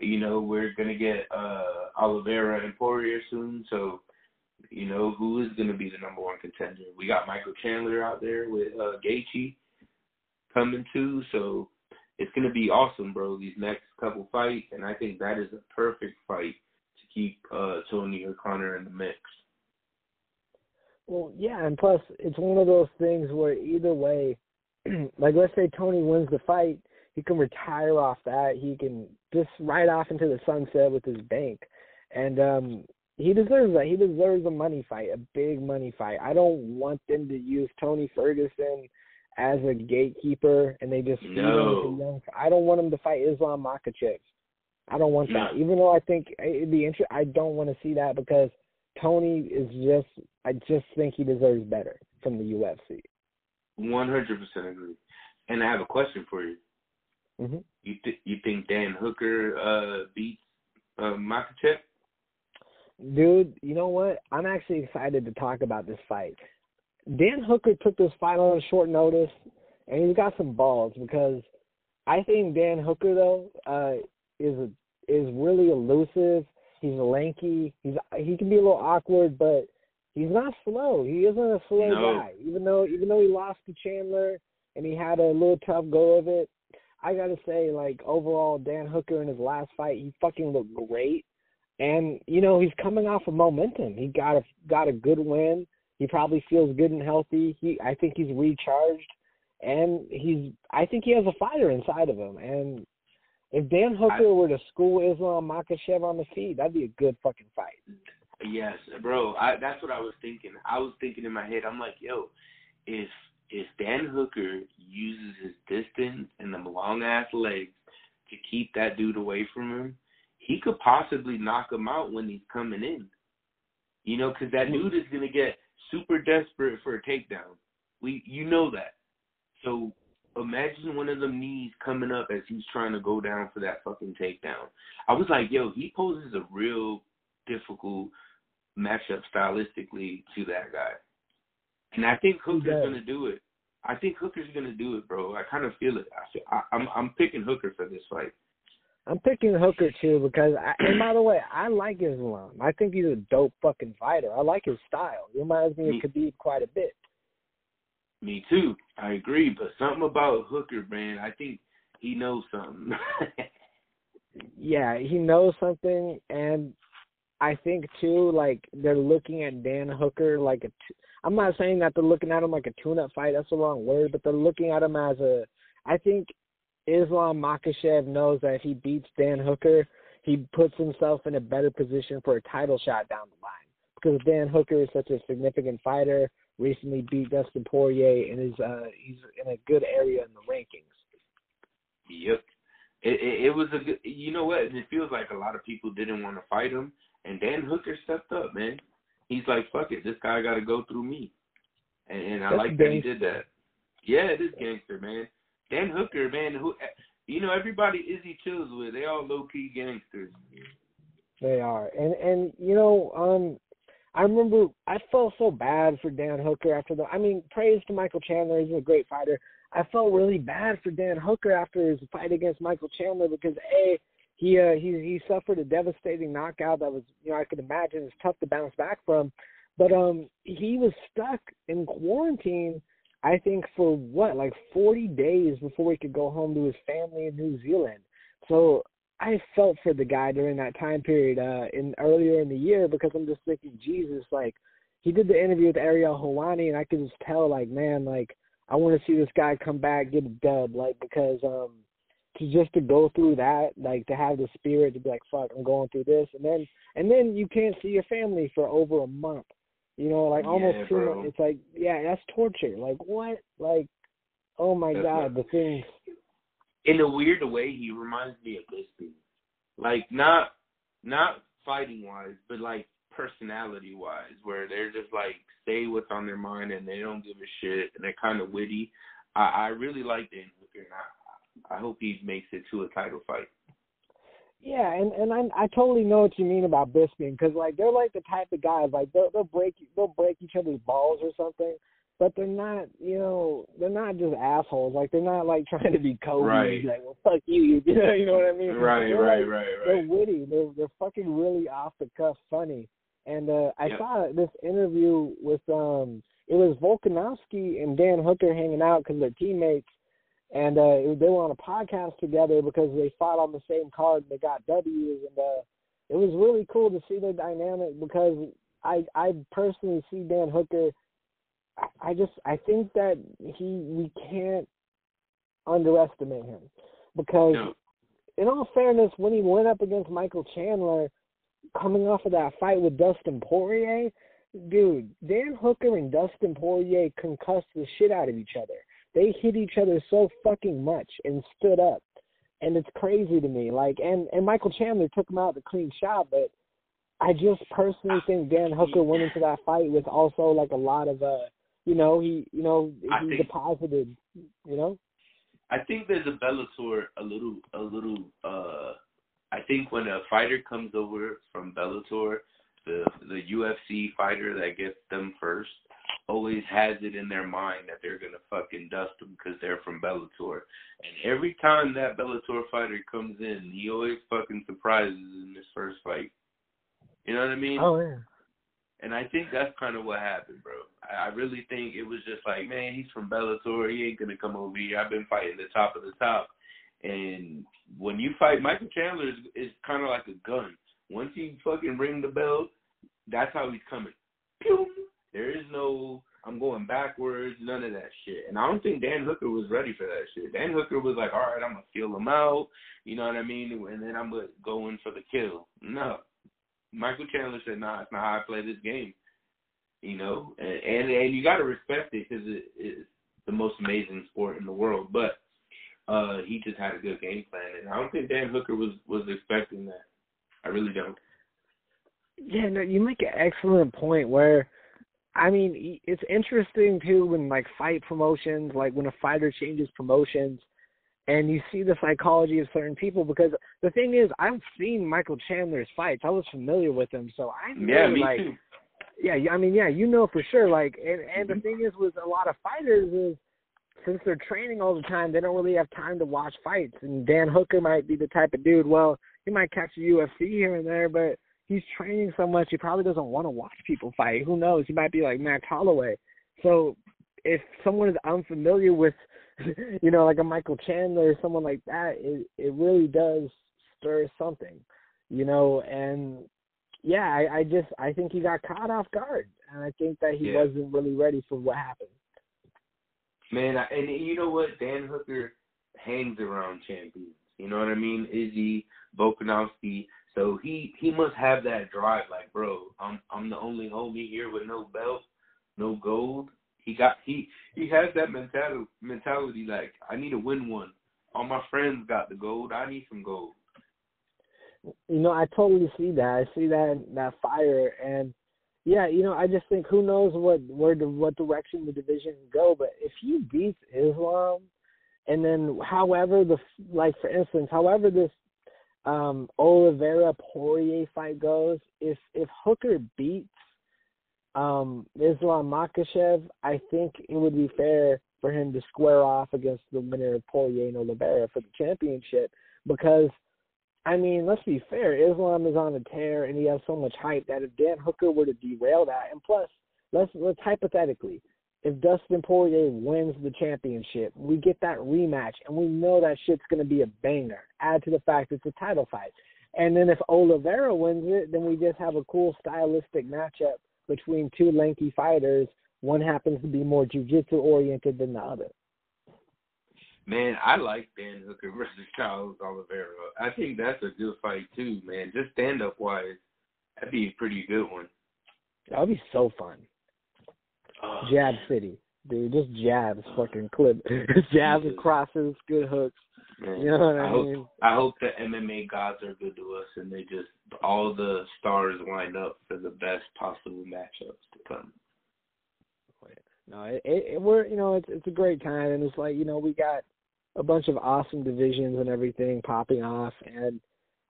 you know, we're going to get uh, Oliveira and Poirier soon. So, you know, who is going to be the number one contender? We got Michael Chandler out there with uh, Gaethje coming too. So it's going to be awesome, bro, these next couple fights. And I think that is a perfect fight to keep uh, Tony or Conor in the mix. Well, yeah, and plus it's one of those things where either way, like let's say Tony wins the fight, he can retire off that. He can just ride off into the sunset with his bank, and um, he deserves that. He deserves a money fight, a big money fight. I don't want them to use Tony Ferguson as a gatekeeper, and they just feed No. young. I don't want him to fight Islam Makhachev. I don't want that. Even though I think it'd be interesting, I don't want to see that because Tony is just. I just think he deserves better from the UFC. One hundred percent agree. And I have a question for you. Hmm You th- you think Dan Hooker uh beats uh Makhachev? Dude, you know what? I'm actually excited to talk about this fight. Dan Hooker took this fight on short notice, and he's got some balls because I think Dan Hooker though uh, is is really elusive. He's lanky. He's he can be a little awkward, but he's not slow. He isn't a slow No. guy. Even though even though he lost to Chandler and he had a little tough go of it, I gotta say like overall Dan Hooker in his last fight he fucking looked great. And you know he's coming off of momentum. He got a got a good win. He probably feels good and healthy. He I think he's recharged, and he's I think he has a fighter inside of him. And if Dan Hooker were to school Islam Makhachev on the feet, that'd be a good fucking fight. Yes, bro. I that's what I was thinking. I was thinking in my head. I'm like, yo, if if Dan Hooker uses his distance and them long ass legs to keep that dude away from him, he could possibly knock him out when he's coming in. You know, because that dude is gonna get super desperate for a takedown. We, you know that. So imagine one of them knees coming up as he's trying to go down for that fucking takedown. I was like, yo, he poses a real difficult matchup stylistically to that guy. And I think Hooker's does. gonna do it. I think Hooker's gonna do it, bro. I kind of feel it. I feel, I, I'm I'm picking Hooker for this fight. I'm picking Hooker too because, I, and by the way, I like Islam. I think he's a dope fucking fighter. I like his style. He reminds me of Me- Khabib quite a bit. Me too. I agree, but something about Hooker, man. I think he knows something. Yeah, he knows something, and I think too, like they're looking at Dan Hooker like a. T- I'm not saying that they're looking at him like a tune-up fight. That's the wrong word, but they're looking at him as a. I think Islam Makhachev knows that if he beats Dan Hooker, he puts himself in a better position for a title shot down the line because Dan Hooker is such a significant fighter. Recently beat Dustin Poirier and is uh he's in a good area in the rankings. Yep. It, it it was a good. You know what? It feels like a lot of people didn't want to fight him, and Dan Hooker stepped up, man. He's like, fuck it, this guy got to go through me, and, and I That's like that he did that. Yeah, it is gangster, man. Dan Hooker, man. Who, you know, everybody Izzy chills with, they all low key gangsters. They are, and and you know, um, I remember I felt so bad for Dan Hooker after the. I mean, praise to Michael Chandler; he's a great fighter. I felt really bad for Dan Hooker after his fight against Michael Chandler because a he uh, he he suffered a devastating knockout that was you know I could imagine it's tough to bounce back from, but um he was stuck in quarantine. I think for what like 40 days before he could go home to his family in New Zealand. So I felt for the guy during that time period uh in earlier in the year because I'm just thinking, Jesus, like he did the interview with Ariel Helwani and I could just tell like, man, like I want to see this guy come back, get a dub, like because um to just to go through that, like to have the spirit to be like, fuck, I'm going through this and then and then you can't see your family for over a month. You know, like almost Yeah, two bro. months. It's like, yeah, that's torture. Like what? Like, oh my That's god, not- the things. in a weird way, he reminds me of Bisping. Like not not fighting wise, but like personality wise, where they're just like say what's on their mind and they don't give a shit and they're kind of witty. I, I really like Hooker, and I, hope he makes it to a title fight. Yeah, and and I I totally know what you mean about Bisping because like they're like the type of guys like they'll they'll break they'll break each other's balls or something, but they're not you know they're not just assholes like they're not like trying to be Kobe Right. like well fuck you you know you know what I mean Right, They're, right, like, right, they're witty they're they're fucking really off the cuff funny and uh I Yeah. saw this interview with um it was Volkanovski and Dan Hooker hanging out because they're teammates and uh it- they were on a podcast together because they fought on the same card and they got W's and uh it was really cool to see their dynamic because I I personally see Dan Hooker I, I just I think that he we can't underestimate him because No. in all fairness, when he went up against Michael Chandler, coming off of that fight with Dustin Poirier, dude, Dan Hooker and Dustin Poirier concussed the shit out of each other. They hit each other so fucking much and stood up. And it's crazy to me. Like and, and Michael Chandler took him out with a clean shot, but I just personally think Dan Hooker went into that fight with also like a lot of uh you know, he you know, he think- deposited you know? I think there's a Bellator a little a little uh I think when a fighter comes over from Bellator, the the UFC fighter that gets them first always has it in their mind that they're gonna fucking dust them because they're from Bellator. And every time that Bellator fighter comes in, he always fucking surprises in his first fight. You know what I mean? Oh yeah. And I think that's kind of what happened, bro. I I really think it was just like, man, he's from Bellator. He ain't gonna come over here. I've been fighting the top of the top. And when you fight Michael Chandler, is, is kind of like a gun. Once you fucking ring the bell, that's how he's coming. Pew! There is no I'm going backwards, none of that shit. And I don't think Dan Hooker was ready for that shit. Dan Hooker was like, all right, I'm gonna feel him out. You know what I mean? And then I'm gonna go in for the kill. No, Michael Chandler said, "Nah, it's not how I play this game." You know, and and, and you got to respect it because it is the most amazing sport in the world. But uh he just had a good game plan, and I don't think Dan Hooker was was expecting that. I really don't. Yeah, no, you make an excellent point where I mean, it's interesting too when like fight promotions, like when a fighter changes promotions and you see the psychology of certain people because the thing is I've seen Michael Chandler's fights. I was familiar with him, so I know Yeah, me like too. yeah, yeah, I mean, yeah, you know for sure. Like, and and the mm-hmm. thing is with a lot of fighters is since they're training all the time, they don't really have time to watch fights. And Dan Hooker might be the type of dude. Well, he might catch a UFC here and there, but he's training so much, he probably doesn't want to watch people fight. Who knows? He might be like Max Holloway. So if someone is unfamiliar with, you know, like a Michael Chandler or someone like that, it it really does stir something, you know. And yeah, I, I just I think he got caught off guard, and I think that he Yeah. wasn't really ready for what happened. Man, I, and you know what? Dan Hooker hangs around champions. You know what I mean? Izzy, Volkanovski. So he he must have that drive. Like, bro, I'm I'm the only homie here with no belt, no gold. He got he he has that mentality mentality. Like, I need to win one. All my friends got the gold. I need some gold. You know, I totally see that. I see that that fire, and yeah, you know, I just think who knows what where the what direction the division can go. But if he beats Islam, and then however the like for instance, however this um Oliveira Poirier fight goes, if if Hooker beats um Islam Makhachev, I think it would be fair for him to square off against the winner of Poirier and Oliveira for the championship because I mean, let's be fair. Islam is on a tear, and he has so much hype that if Dan Hooker were to derail that, and plus, let's let's hypothetically, if Dustin Poirier wins the championship, we get that rematch, and we know that shit's going to be a banger. Add to the fact it's a title fight, and then if Oliveira wins it, then we just have a cool stylistic matchup between two lanky fighters. One happens to be more jiu-jitsu oriented than the other. Man, I like Dan Hooker versus Charles Oliveira. I think that's a good fight too, man. Just stand up wise, that'd be a pretty good one. That would be so fun. Oh, Jab City, dude. Just jabs, fucking clip. jabs, Jesus. crosses, good hooks. man. You know what I I hope mean? I hope the MMA gods are good to us and they just all the stars line up for the best possible matchups to come. No, it, it, it we're you know it's it's a great time, and it's like you know we got a bunch of awesome divisions and everything popping off, and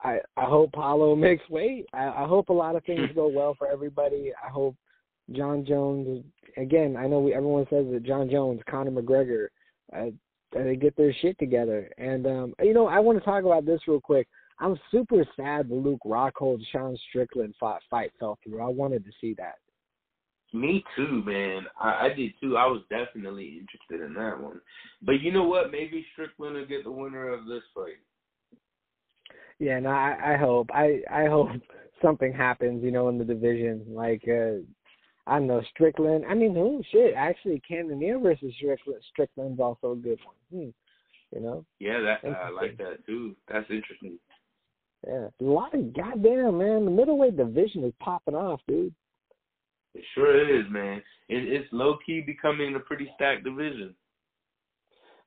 I I hope Paulo makes weight. I, I hope a lot of things go well for everybody. I hope Jon Jones again. I know we, everyone says that Jon Jones, Conor McGregor, uh, they get their shit together. And um, you know, I want to talk about this real quick. I'm super sad the Luke Rockhold Sean Strickland fought, fight fell through. I wanted to see that. Me too, man. I, I did too. I was definitely interested in that one. But you know what? Maybe Strickland will get the winner of this fight. Yeah, no, I, I hope. I I hope something happens, you know, in the division. Like uh I know, Strickland. I mean, oh shit, actually Cannonier versus Strickland Strickland's also a good one. Hmm. You know? Yeah, that I like that too. That's interesting. Yeah, a lot of goddamn man. The middleweight division is popping off, dude. It sure is, man. It, it's low key becoming a pretty stacked division.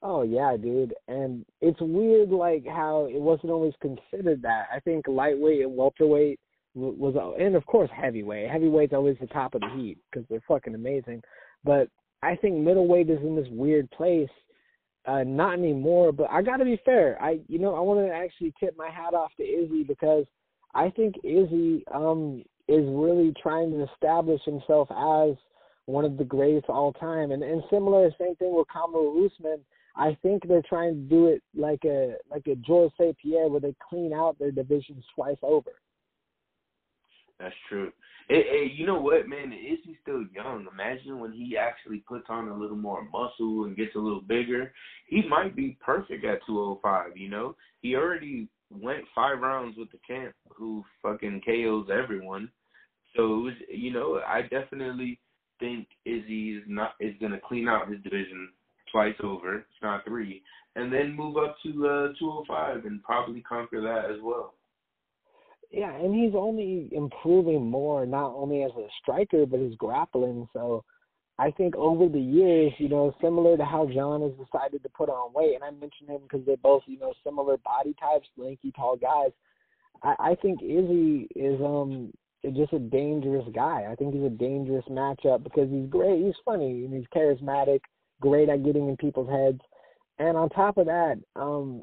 Oh yeah, dude. And it's weird, like how it wasn't always considered that. I think lightweight and welterweight was, and of course heavyweight. Heavyweight's always the top of the heat because they're fucking amazing. But I think middleweight is in this weird place. Uh, not anymore, but I got to be fair. I, you know, I want to actually tip my hat off to Izzy because I think Izzy um is really trying to establish himself as one of the greatest all time. And and similar, same thing with Kamaru Usman. I think they're trying to do it like a like a George St. Pierre, where they clean out their divisions twice over. That's true. Hey, hey, you know what, man? Izzy's still young. Imagine when he actually puts on a little more muscle and gets a little bigger. He might be perfect at 205. You know, he already went five rounds with the champ, who fucking KOs everyone. So it was, you know, I definitely think Izzy is not is gonna clean out his division twice over, if not three, and then move up to uh 205 and probably conquer that as well. Yeah, and he's only improving more, not only as a striker but his grappling. So I think over the years, you know, similar to how Jon has decided to put on weight, and I mentioned him because they're both, you know, similar body types, lanky, tall guys. I, I think Izzy is um just a dangerous guy. I think he's a dangerous matchup because he's great. He's funny and he's charismatic, great at getting in people's heads. And on top of that, um,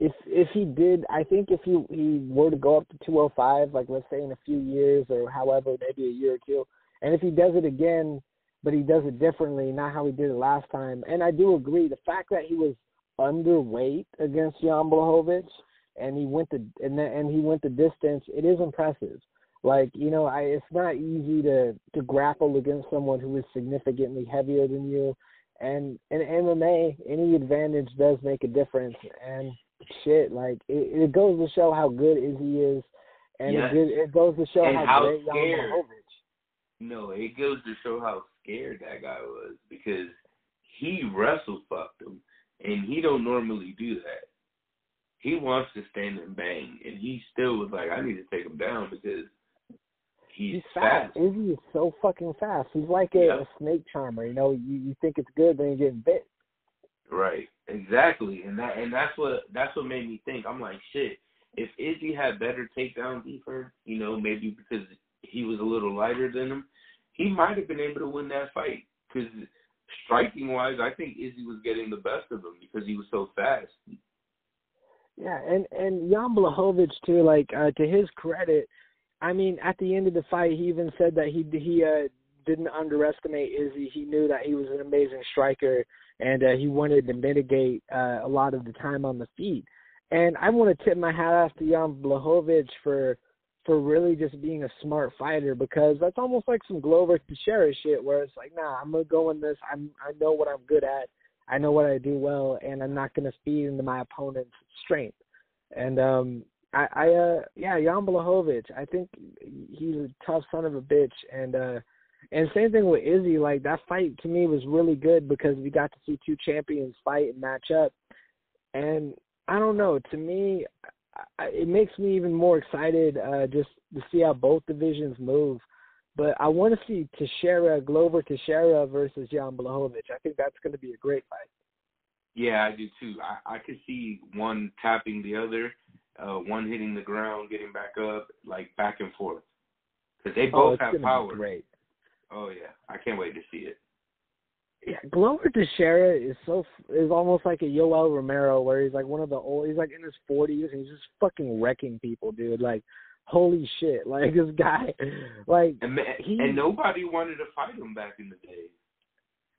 if if he did, I think if he he were to go up to 205, like let's say in a few years or however, maybe a year or two, and if he does it again, but he does it differently, not how he did it last time. And I do agree, the fact that he was underweight against Jan Blachowicz and he went the and the, and he went the distance, it is impressive. Like you know, I it's not easy to to grapple against someone who is significantly heavier than you, and in MMA, any advantage does make a difference. And shit, like it, it goes to show how good Izzy is, and yes. it, it goes to show and how, how great scared. No, it goes to show how scared that guy was because he wrestle fucked him, and he don't normally do that. He wants to stand and bang, and he still was like, I need to take him down because he's, He's fast. Izzy is so fucking fast. He's like a, a snake charmer. You know, you you think it's good, then you get bit. Right, exactly, and that and that's what that's what made me think. I'm like, shit. If Izzy had better takedown defense, you know, maybe because he was a little lighter than him, he might have been able to win that fight. Because striking wise, I think Izzy was getting the best of him because he was so fast. Yeah, and and Jan Blachowicz too. Like uh, to his credit, I mean, at the end of the fight, he even said that he he uh, didn't underestimate Izzy. He knew that he was an amazing striker, and uh, he wanted to mitigate uh, a lot of the time on the feet. And I want to tip my hat off to Jan Blachowicz for for really just being a smart fighter because that's almost like some Glover Teixeira shit where it's like, nah, I'm gonna go in this. I'm I know what I'm good at. I know what I do well, and I'm not gonna feed into my opponent's strength. And um, I, I uh, yeah, Jan Blachowicz. I think he's a tough son of a bitch, and uh, and same thing with Izzy. Like that fight to me was really good because we got to see two champions fight and match up. And I don't know. To me, it makes me even more excited uh, just to see how both divisions move. But I want to see Teixeira, Glover Teixeira versus Jan Blachowicz. I think that's going to be a great fight. Yeah, I do too. I, I could see one tapping the other, uh, one hitting the ground, getting back up, like back and forth. Because they oh, both it's have power. Be great. Oh yeah, I can't wait to see it. Yeah, Glover Teixeira is so is almost like a Yoel Romero, where he's like one of the old. He's like in his forties, and he's just fucking wrecking people, dude. Like, holy shit! Like this guy, like And he, and nobody wanted to fight him back in the day.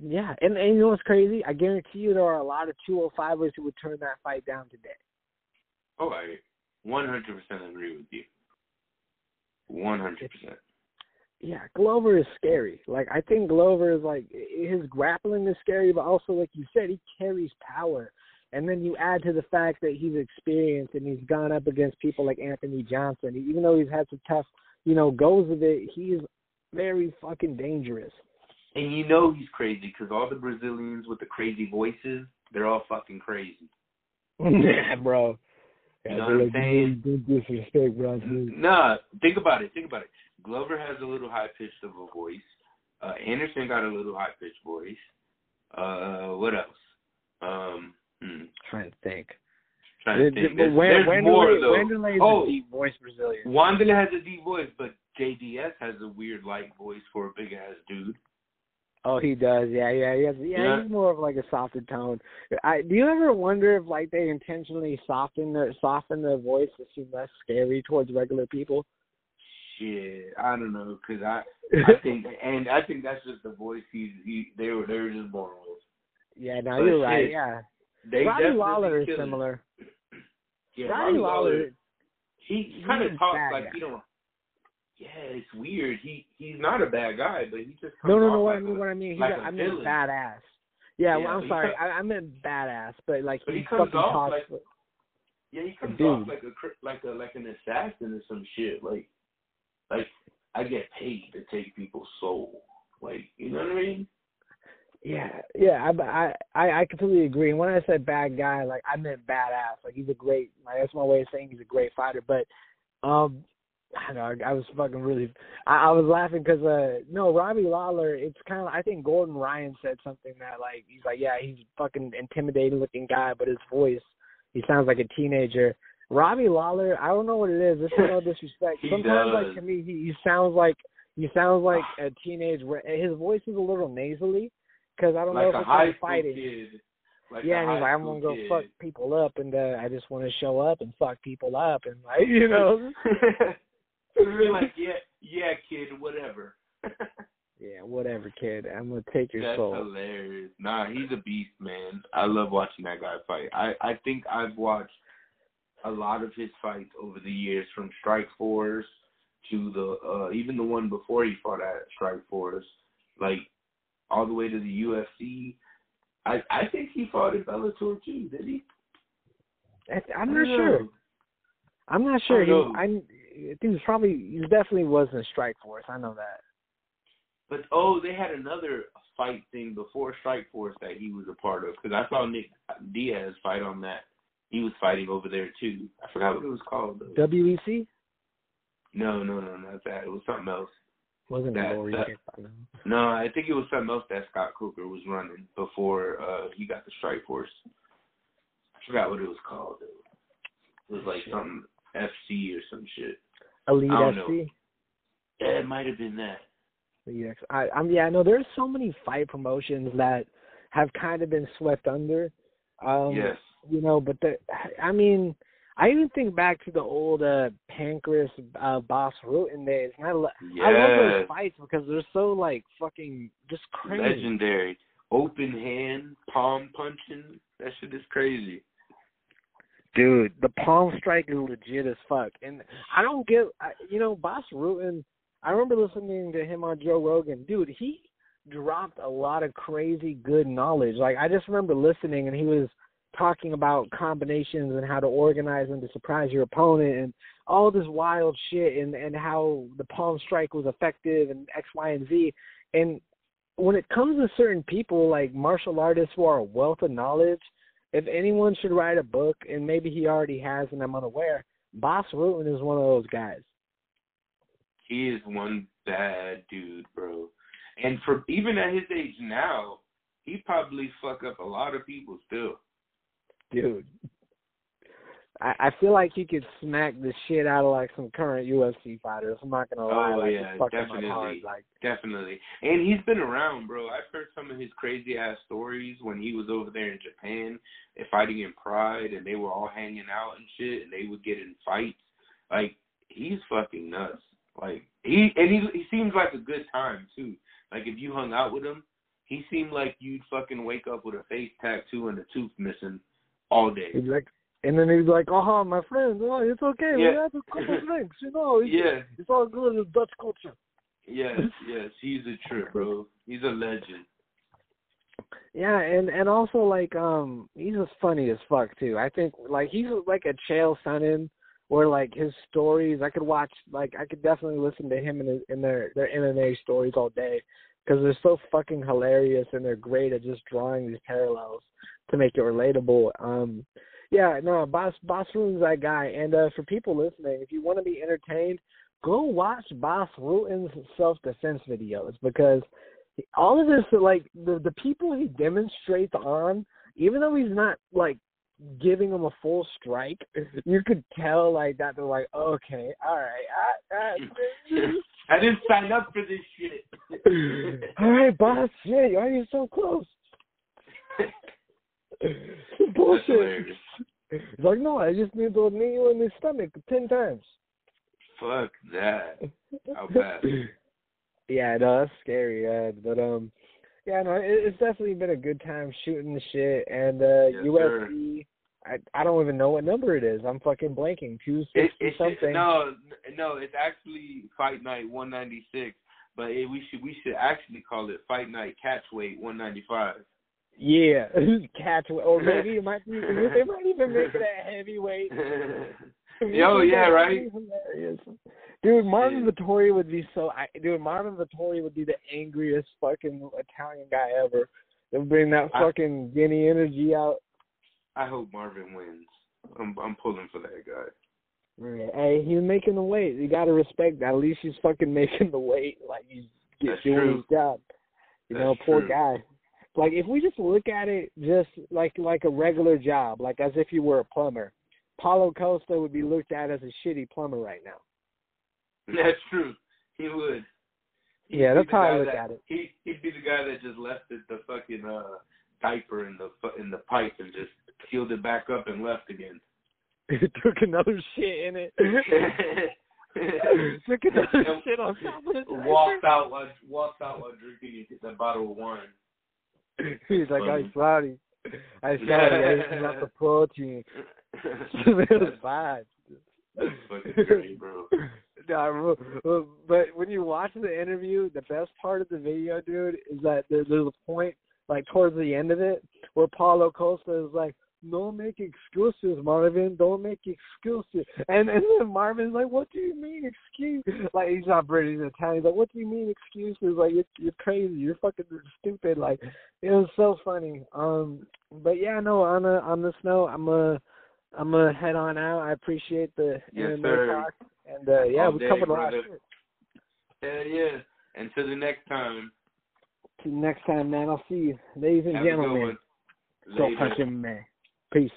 yeah, and and you know what's crazy? I guarantee you there are a lot of 205ers who would turn that fight down today. Oh, I 100% agree with you. 100%. Yeah, Glover is scary. Like I think Glover is like his grappling is scary, but also like you said, he carries power. And then you add to the fact that he's experienced and he's gone up against people like Anthony Johnson. Even though he's had some tough, you know, goes of it, he's very fucking dangerous. And you know he's crazy because all the Brazilians with the crazy voices they're all fucking crazy. yeah, bro. You know what I'm saying? Disrespect, bro. Nah, think about it. Think about it. Glover has a little high pitched of a voice. Uh, Anderson got a little high pitched voice. Uh, what else? Um, hmm, Trying to think. trying to Did- think. but There's, Wan- there's more Wanderlei- though. Wanderlei's Oh. a deep voice Brazilian. Wanderlei has a deep voice, but JDS has a weird light voice for a big ass dude. Oh, he does. Yeah, yeah, he has, yeah. Yeah. He's more of like a softer tone. I, do you ever wonder if like they intentionally soften their soften their voice to seem less scary towards regular people? Shit, I don't know, cause I I think and I think that's just the voice he's he they were they were just born with. yeah, no, But you're right. Yeah, They Robbie Lawler is similar. Yeah, Robbie Robbie Lawler, Lawler he kind of talks like guy. he don't. Yeah, it's weird. He he's not a bad guy, but he just no, comes no, no. What like I mean, a- what I mean, he's like a, a I meant villain. badass. Yeah, well, I'm sorry. co- I, I meant badass, but like But he, he comes fucking off talks. like- Yeah, he comes dude. off like a like a like an assassin or some shit. Like like I get paid to take people's soul. Like you know what I mean? Yeah, yeah, I, I, I completely agree. And when I said bad guy, like I meant badass. Like he's a great. Like that's my way of saying he's a great fighter. But, um, I know I was fucking really. I, I was laughing because uh, no, Robbie Lawler. It's kind of. I think Gordon Ryan said something that like he's like, yeah, he's a fucking intimidating looking guy, but his voice, he sounds like a teenager. Robbie Lawler, I don't know what it is. This is no disrespect. Sometimes, like to me, he, he sounds like he sounds like a teenage. His voice is a little nasally because I don't know if it's like fighting. kid. Like yeah, and he's like, I'm gonna go kid. fuck people up, and uh, I just want to show up and fuck people up, and like, you know, You're like, yeah, yeah, kid, whatever. yeah, whatever, kid. I'm gonna take your That's soul. hilarious. Nah, he's a beast, man. I love watching that guy fight. I I think I've watched a lot of his fights over the years, from Strike Force to the uh even the one before he fought at Strikeforce, like all the way to the UFC. I I think he fought at Bellator too, did he? I'm not sure. I'm not sure. I He. I, I think he's probably he definitely was in Strikeforce. I know that. But oh, they had another fight thing before Strikeforce that he was a part of because I saw Nick Diaz fight on that. He was fighting over there too. I forgot what it was called. Though. WEC No, no, no, not that. It was something else. wasn't That- it Lori that- No, I think it was something else that Scott Coker was running before uh he got the Strikeforce. I forgot what it was called. Though. It was like Shit. something FC or some shit. Elite I don't know. FC. Yeah, it might have been that. Elite I'm, yeah. No, there's so many fight promotions that have kind of been swept under. Um, yes. You know, but the I mean, I even think back to the old uh Pancrase uh Bas Rutten days, and I lo- I love those fights because they're so like fucking just crazy. Legendary. Open hand, palm punching. That shit is crazy. Dude, the palm strike is legit as fuck, and I don't get, I, you know, Bas Rutten. I remember listening to him on Joe Rogan. Dude, he dropped a lot of crazy good knowledge. Like I just remember listening, and he was talking about combinations and how to organize them to surprise your opponent, and all this wild shit, and and how the palm strike was effective, and X, Y, and Z. And when it comes to certain people, like martial artists who are a wealth of knowledge if anyone should write a book, and maybe he already has, and I'm unaware, Bas Rutten is one of those guys. He is one bad dude, bro. And for even at his age now, he probably fuck up a lot of people still. Dude. I, I feel like he could smack the shit out of like some current UFC fighters. I'm not gonna oh, lie. Oh, like, yeah, definitely. Like Definitely. And he's been around, bro. I've heard some of his crazy ass stories when he was over there in Japan and fighting in Pride and they were all hanging out and shit and they would get in fights. Like he's fucking nuts. Like he and he he seems like a good time too. Like if you hung out with him, he seemed like you'd fucking wake up with a face tattoo and a tooth missing all day. he'd like and then he'd be like, Oh my friend, oh, it's okay, we Yeah. have a couple drinks, you know, it's, Yeah. it's all good in Dutch culture. Yes, yes, he's a trip, bro. He's a legend. Yeah, and and also like um he's as funny as fuck too. I think like he's like a Chael Sonnen where like his stories I could watch like I could definitely listen to him and his, in their their MMA stories all day because they're so fucking hilarious and they're great at just drawing these parallels to make it relatable. Um, yeah, no, Bas Bas Rutten's that guy. And uh, for people listening, if you want to be entertained, go watch Bas Rutten's self defense videos because all of this, like the the people he demonstrates on, even though he's not like giving them a full strike, you could tell like that they're like, okay, all right, I, I, I didn't sign up for this shit. all right, boss, shit, why are you so close? Bullshit. He's like, no, I just need to knee you in the stomach ten times. Fuck that. How bad? Yeah, no, that's scary, yeah. But um, yeah, no, it, it's definitely been a good time shooting the shit. And uh Yes, UFC, I I don't even know what number it is. I'm fucking blanking. Two It, sixty it something. no, no, it's actually Fight Night 196, but it, we should we should actually call it Fight Night Catchweight 195. Yeah, catch or maybe it might be. They might even make it a heavyweight. Yo, yeah, right. Hilarious. Dude, Marvin Yeah. Vittori would be so. I, dude, Marvin Vettori would be the angriest fucking Italian guy ever. They'll bring that I- fucking Guinea energy out. I hope Marvin wins. I'm I'm pulling for that guy. Right. Hey, he's making the weight. You gotta respect that. At least he's fucking making the weight. Like he's That's doing true. his job. You know, poor true. guy. Like if we just look at it just like like a regular job, like as if you were a plumber, Paulo Costa would be looked at as a shitty plumber right now. That's true. He would. He'd Yeah, that's how I look that- at it. He he'd be the guy that just left it, the fucking uh diaper in the in the pipe and just sealed it back up and left again. It Took another shit in it. Took another shit on top of it. walked out while walked out while drinking the bottle of wine. He's like. I'm sorry. I'm sorry. I not the protein. it bad. That's fucking great, bro. Nah, but when you watch the interview, the best part of the video, dude, is that there, there's a point, like towards the end of it, where Paulo Costa is like, "Don't make excuses, Marvin. Don't make excuses." And and then Marvin's like, "What do you mean excuse?" Like he's not British, he's Italian. He's like, "What do you mean excuses? Like you're, you're crazy. You're fucking stupid." Like it was so funny. Um, but yeah, no. On a on this note, I'm a I'm gonna head on out. I appreciate the Yes, MMA sir. talk, and uh, yeah, All we day, covered a lot of shit. Hell yeah. Until the next time. Till next time, man. I'll see you, ladies and Have gentlemen. Go punch him, man. Peace.